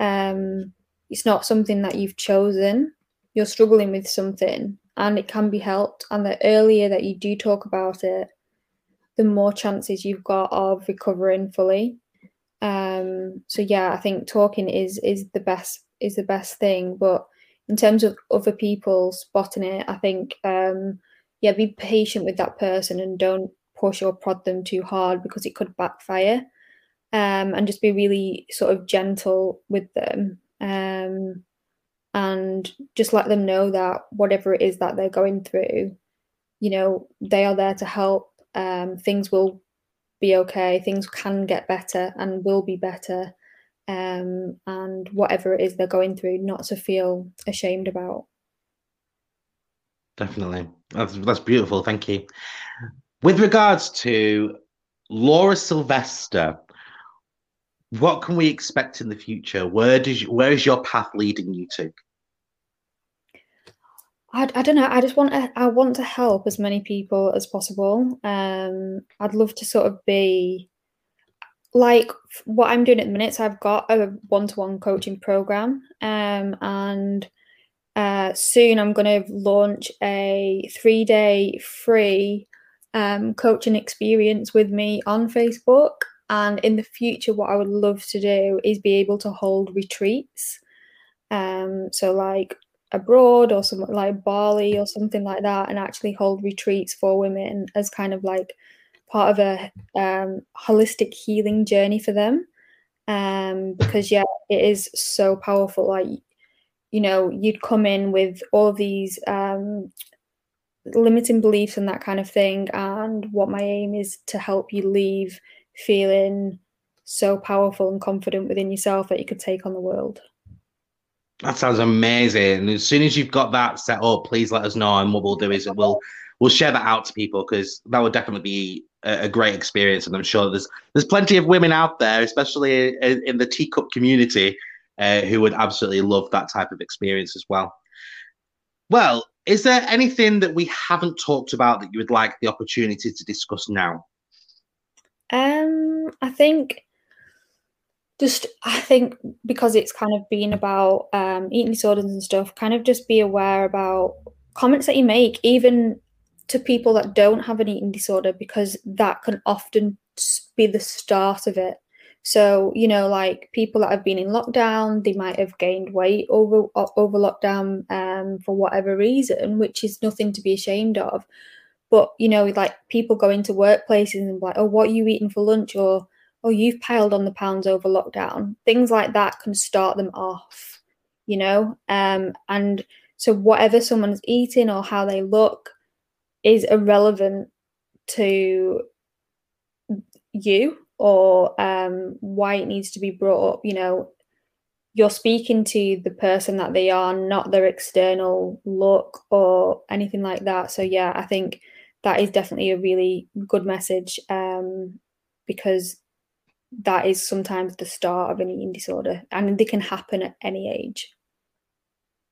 Speaker 2: Um, it's not something that you've chosen. You're struggling with something and it can be helped. And the earlier that you do talk about it, the more chances you've got of recovering fully. Um, so yeah, I think talking is is the best is the best thing. But in terms of other people spotting it, I think um, yeah, be patient with that person and don't push or prod them too hard because it could backfire. Um, and just be really sort of gentle with them. Um, and just let them know that whatever it is that they're going through, you know, they are there to help. Um, things will be okay. Things can get better and will be better. Um, and whatever it is they're going through, not to feel ashamed about.
Speaker 1: Definitely, that's that's beautiful. Thank you. With regards to Laura Sylvester, what can we expect in the future? Where does you, where is your path leading you to?
Speaker 2: I, I don't know. I just want to, I want to help as many people as possible. Um, I'd love to sort of be like what I'm doing at the minute. So I've got a one-to-one coaching program, um, and uh, soon I'm going to launch a three-day free um, coaching experience with me on Facebook. And in the future, what I would love to do is be able to hold retreats. Um, so like abroad or something like Bali or something like that, and actually hold retreats for women as kind of like part of a um, holistic healing journey for them. Um, because yeah, it is so powerful. Like, you know, you'd come in with all these um, limiting beliefs and that kind of thing, and what my aim is to help you leave feeling so powerful and confident within yourself that you could take on the world.
Speaker 1: That sounds amazing. As soon as you've got that set up, please let us know. And what we'll do is we'll we'll share that out to people because that would definitely be a, a, great experience. And I'm sure there's there's plenty of women out there, especially in, in the teacup community, uh, who would absolutely love that type of experience as well. Well, is there anything that we haven't talked about that you would like the opportunity to discuss now?
Speaker 2: Um, I think just I think because it's kind of been about um, eating disorders and stuff, kind of just be aware about comments that you make, even to people that don't have an eating disorder, because that can often be the start of it. So you know, like people that have been in lockdown, they might have gained weight over over lockdown um, for whatever reason, which is nothing to be ashamed of. But you know, like people go into workplaces and like, oh, what are you eating for lunch? Or oh, you've piled on the pounds over lockdown. Things like that can start them off, you know. Um, and so whatever someone's eating or how they look is irrelevant to you or um, why it needs to be brought up. You know, you're speaking to the person that they are, not their external look or anything like that. So yeah, I think that is definitely a really good message um, because that is sometimes the start of an eating disorder and they can happen at any age.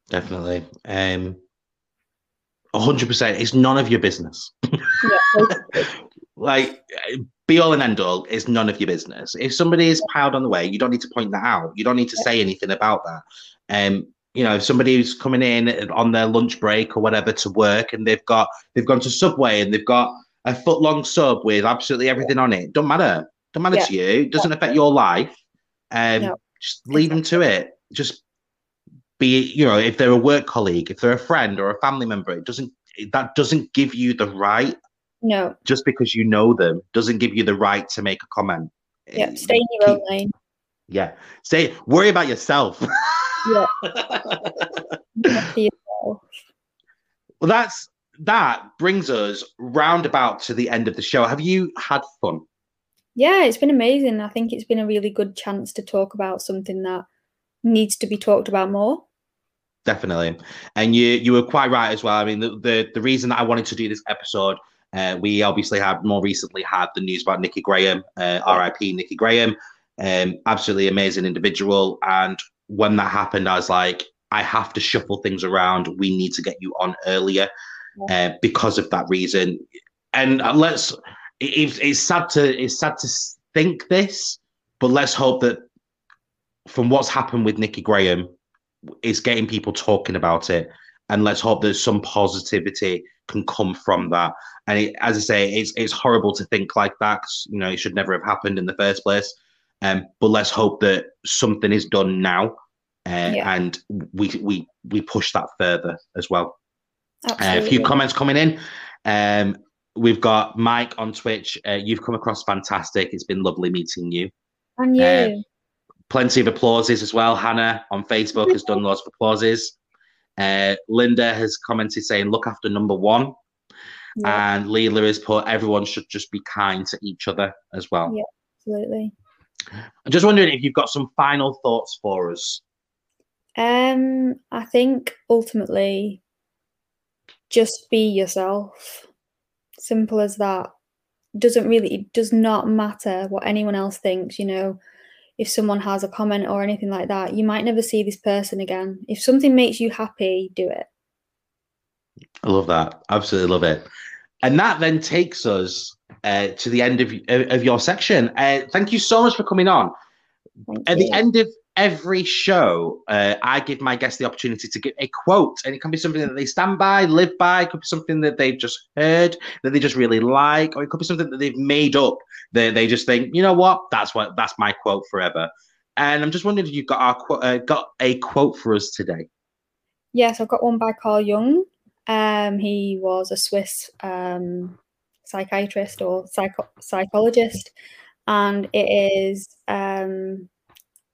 Speaker 1: Definitely. Um 100% it's none of your business. Like be all and end all is none of your business. If somebody is piled on the way you don't need to point that out. You don't need to say anything about that. Um you know, if somebody who's coming in on their lunch break or whatever to work and they've got they've gone to Subway and they've got a foot long sub with absolutely everything on it. Don't matter. Don't matter yeah. to you. It doesn't affect your life. Um, no. just leave them to it. Just be, you know, if they're a work colleague, if they're a friend or a family member, it doesn't that doesn't give you the right.
Speaker 2: No.
Speaker 1: Just because you know them doesn't give you the right to make a comment.
Speaker 2: Yeah, stay in your own lane.
Speaker 1: Yeah, stay. Worry about yourself.
Speaker 2: yeah.
Speaker 1: well, that's that brings us roundabout to the end of the show. Have you had fun?
Speaker 2: Yeah, it's been amazing. I think it's been a really good chance to talk about something that needs to be talked about more.
Speaker 1: Definitely, and you you were quite right as well. I mean, the the, the reason that I wanted to do this episode Uh, we obviously have more recently had the news about Nikki Graham, uh, RIP Nikki Graham. Um, absolutely amazing individual. And when that happened, I was like, I have to shuffle things around. We need to get you on earlier uh, because of that reason. And let's. It, it's sad to it's sad to think this, but let's hope that from what's happened with Nikki Graham, is getting people talking about it, and let's hope that some positivity can come from that. And it, as I say, it's it's horrible to think like that. you know, it should never have happened in the first place. Um, but let's hope that something is done now, uh, yeah. and we we we push that further as well. Uh, a few comments coming in. Um, we've got Mike on Twitch. Uh, you've come across fantastic. It's been lovely meeting you.
Speaker 2: And you. Uh,
Speaker 1: plenty of applauses as well. Hannah on Facebook has done lots of applauses. Uh, Linda has commented saying, "Look after number one," yeah. and Leela has put, "Everyone should just be kind to each other as well."
Speaker 2: Yeah, absolutely.
Speaker 1: I'm just wondering if you've got some final thoughts for us.
Speaker 2: Um, I think ultimately, just be yourself. Simple as that. Doesn't really, it does not matter what anyone else thinks. You know, if someone has a comment or anything like that, you might never see this person again. If something makes you happy, do it.
Speaker 1: I love that. Absolutely love it. And that then takes us uh, to the end of, of your section. Uh, thank you so much for coming on.
Speaker 2: Thank
Speaker 1: At
Speaker 2: you.
Speaker 1: the end of every show, uh, I give my guests the opportunity to give a quote, and it can be something that they stand by, live by. It could be something that they've just heard that they just really like, or it could be something that they've made up. They they just think, you know what, that's what that's my quote forever. And I'm just wondering if you've got our uh, got a quote for us today.
Speaker 2: Yes, I've got one by Carl Jung. Um, he was a Swiss um, psychiatrist or psycho- psychologist, and it is um,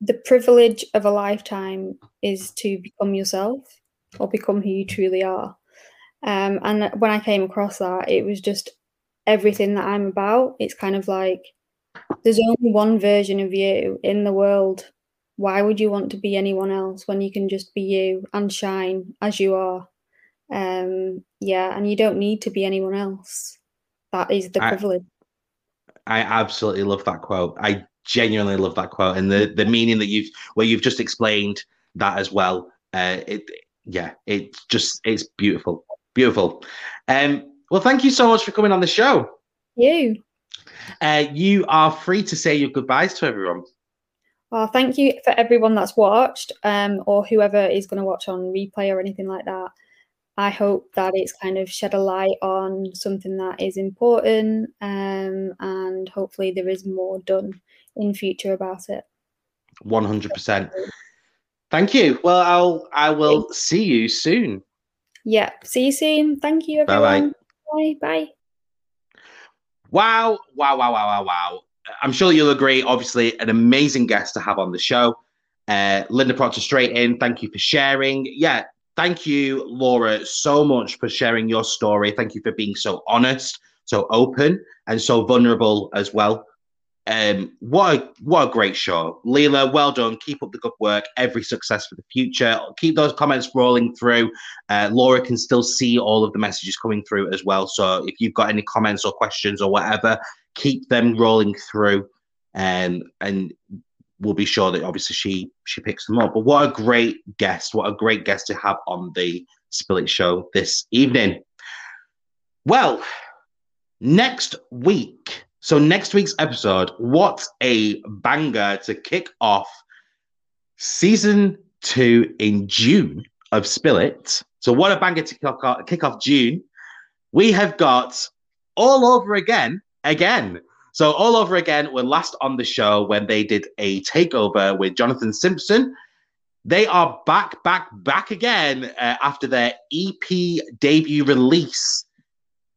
Speaker 2: the privilege of a lifetime is to become yourself or become who you truly are. Um, and when I came across that, it was just everything that I'm about. It's kind of like there's only one version of you in the world. Why would you want to be anyone else when you can just be you and shine as you are? Um, yeah, and you don't need to be anyone else. That is the privilege.
Speaker 1: I absolutely love that quote. I genuinely love that quote and the the meaning that you've where you've just explained that as well. Uh, it yeah, it's just it's beautiful, beautiful. Um, well, thank you so much for coming on the show.
Speaker 2: You.
Speaker 1: Uh, you are free to say your goodbyes to everyone.
Speaker 2: Well, thank you for everyone that's watched, um, or whoever is going to watch on replay or anything like that. I hope that it's kind of shed a light on something that is important, um, and hopefully there is more done in future about it.
Speaker 1: One hundred percent. Thank you. Well, I'll I will see you soon.
Speaker 2: Yeah. See you soon. Thank you, everyone. Bye. Bye. Bye.
Speaker 1: Wow! Wow! Wow! Wow! Wow! Wow! I'm sure you'll agree. Obviously, an amazing guest to have on the show. Uh, Linda Proctor, straight in. Thank you for sharing. Yeah, thank you, Laura, so much for sharing your story. Thank you for being so honest, so open, and so vulnerable as well. Um, what a what a great show, Leela. Well done. Keep up the good work. Every success for the future. Keep those comments rolling through. Uh, Laura can still see all of the messages coming through as well. So if you've got any comments or questions or whatever, keep them rolling through, and um, and we'll be sure that obviously she she picks them up. But what a great guest! What a great guest to have on the Spill Show this evening. Well, next week so, next week's episode, what a banger to kick off season two in June of Spill It. So, what a banger to kick off, kick off June. We have got all over again, again. So, all over again were last on the show when they did a takeover with Jonathan Simpson. They are back, back, back again uh, after their EP debut release.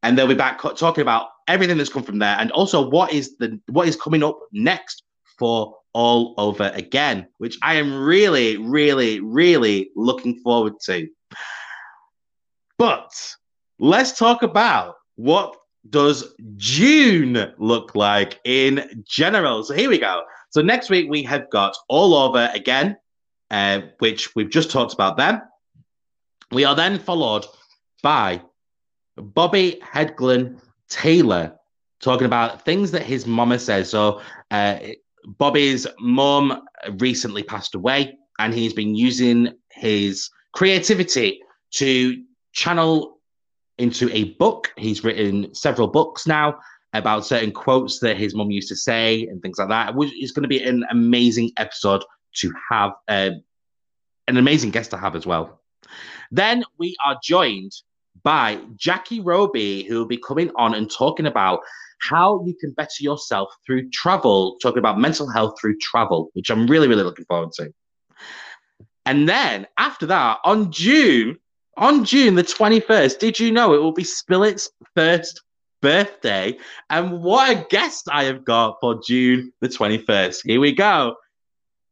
Speaker 1: And they'll be back talking about everything that's come from there, and also what is the what is coming up next for all over again, which I am really, really, really looking forward to. But let's talk about what does June look like in general. So here we go. So next week we have got all over again, uh, which we've just talked about them. We are then followed by Bobby Hedglin Taylor talking about things that his mama says. So, uh, Bobby's mum recently passed away, and he's been using his creativity to channel into a book. He's written several books now about certain quotes that his mum used to say and things like that. It's going to be an amazing episode to have, uh, an amazing guest to have as well. Then we are joined by Jackie Roby, who will be coming on and talking about how you can better yourself through travel, talking about mental health through travel, which I'm really, really looking forward to. And then after that, on June, on June the 21st, did you know it will be Spill It's first birthday? And what a guest I have got for June the 21st. Here we go.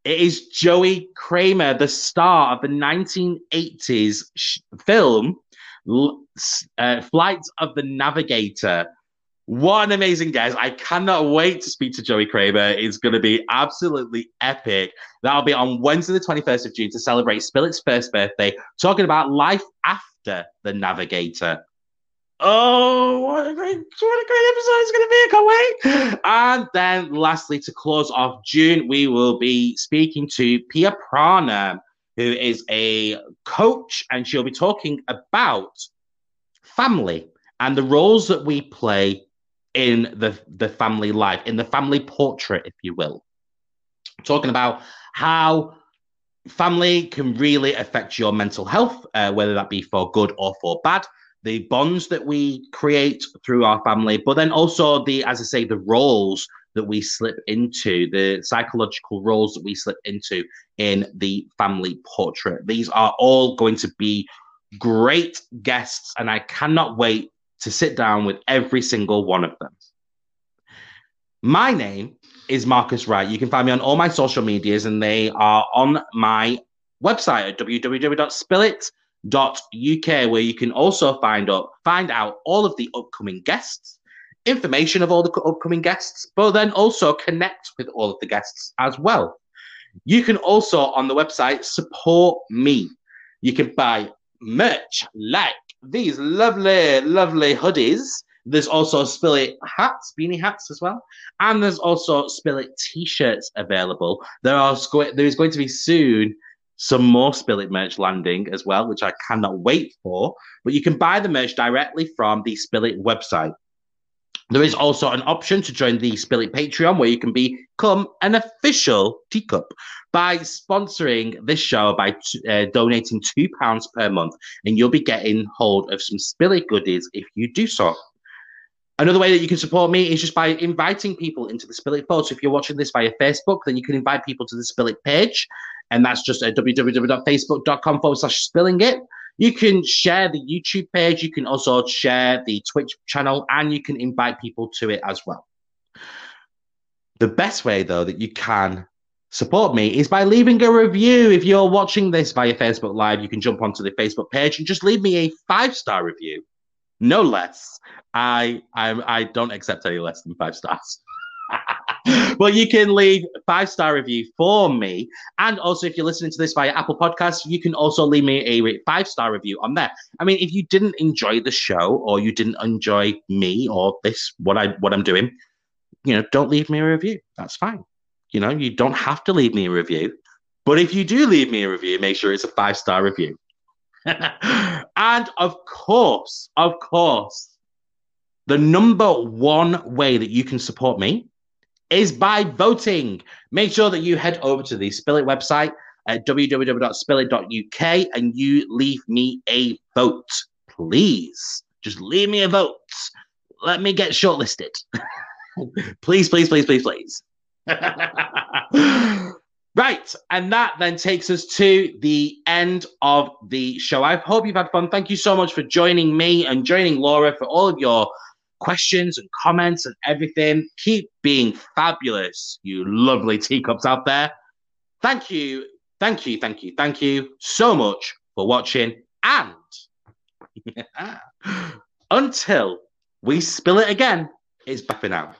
Speaker 1: It is Joey Cramer, the star of the 1980s sh- film uh, Flight of the Navigator. What an amazing guest. I cannot wait to speak to Joey Cramer. It's going to be absolutely epic. That'll be on Wednesday, the 21st of June, to celebrate Spill It's first birthday, talking about life after the Navigator. Oh, what a great, what a great episode it's going to be. I can't wait. And then lastly, to close off June, we will be speaking to Pia Prana, who is a coach, and she'll be talking about family and the roles that we play in the, the family life, in the family portrait, if you will. Talking about how family can really affect your mental health, uh, whether that be for good or for bad. The bonds that we create through our family, but then also the, as I say, the roles that we slip into, the psychological roles that we slip into in the family portrait. These are all going to be great guests, and I cannot wait to sit down with every single one of them. My name is Marcus Wright. You can find me on all my social medias, and they are on my website at www.spillit.uk, where you can also find out find out all of the upcoming guests, information of all the upcoming guests, but then also connect with all of the guests as well. You can also on the website support me. You can buy merch like these lovely, lovely hoodies. There's also Spillit hats, beanie hats as well, and there's also Spillit t-shirts available. There are there is going to be soon some more Spillit merch landing as well, which I cannot wait for. But you can buy the merch directly from the Spillit website. There is also an option to join the Spillit Patreon where you can become an official teacup by sponsoring this show by uh, donating £2 per month, and you'll be getting hold of some Spillit goodies if you do so. Another way that you can support me is just by inviting people into the Spillit fold. So if you're watching this via Facebook, then you can invite people to the Spillit page, and that's just at www.facebook.com forward slash spilling it. You can share the YouTube page, you can also share the Twitch channel, and you can invite people to it as well. The best way, though, that you can support me is by leaving a review. If you're watching this via Facebook Live, you can jump onto the Facebook page and just leave me a five star review, no less. I I, I don't accept any less than five stars. Well, you can leave five star review for me, and also if you're listening to this via Apple Podcasts, you can also leave me a five star review on there. I mean, if you didn't enjoy the show or you didn't enjoy me or this what I what I'm doing, you know, don't leave me a review. That's fine. You know, you don't have to leave me a review, but if you do leave me a review, make sure it's a five star review. and of course, of course, the number one way that you can support me is by voting. Make sure that you head over to the Spillit website at www.spillit.uk and you leave me a vote. Please, just leave me a vote. Let me get shortlisted. please, please, please, please, please. Right. And that then takes us to the end of the show. I hope you've had fun. Thank you so much for joining me and joining Laura for all of your questions and comments and everything. Keep being fabulous, you lovely teacups out there. Thank you, thank you, thank you, thank you so much for watching. And until we spill it again, it's bye for now.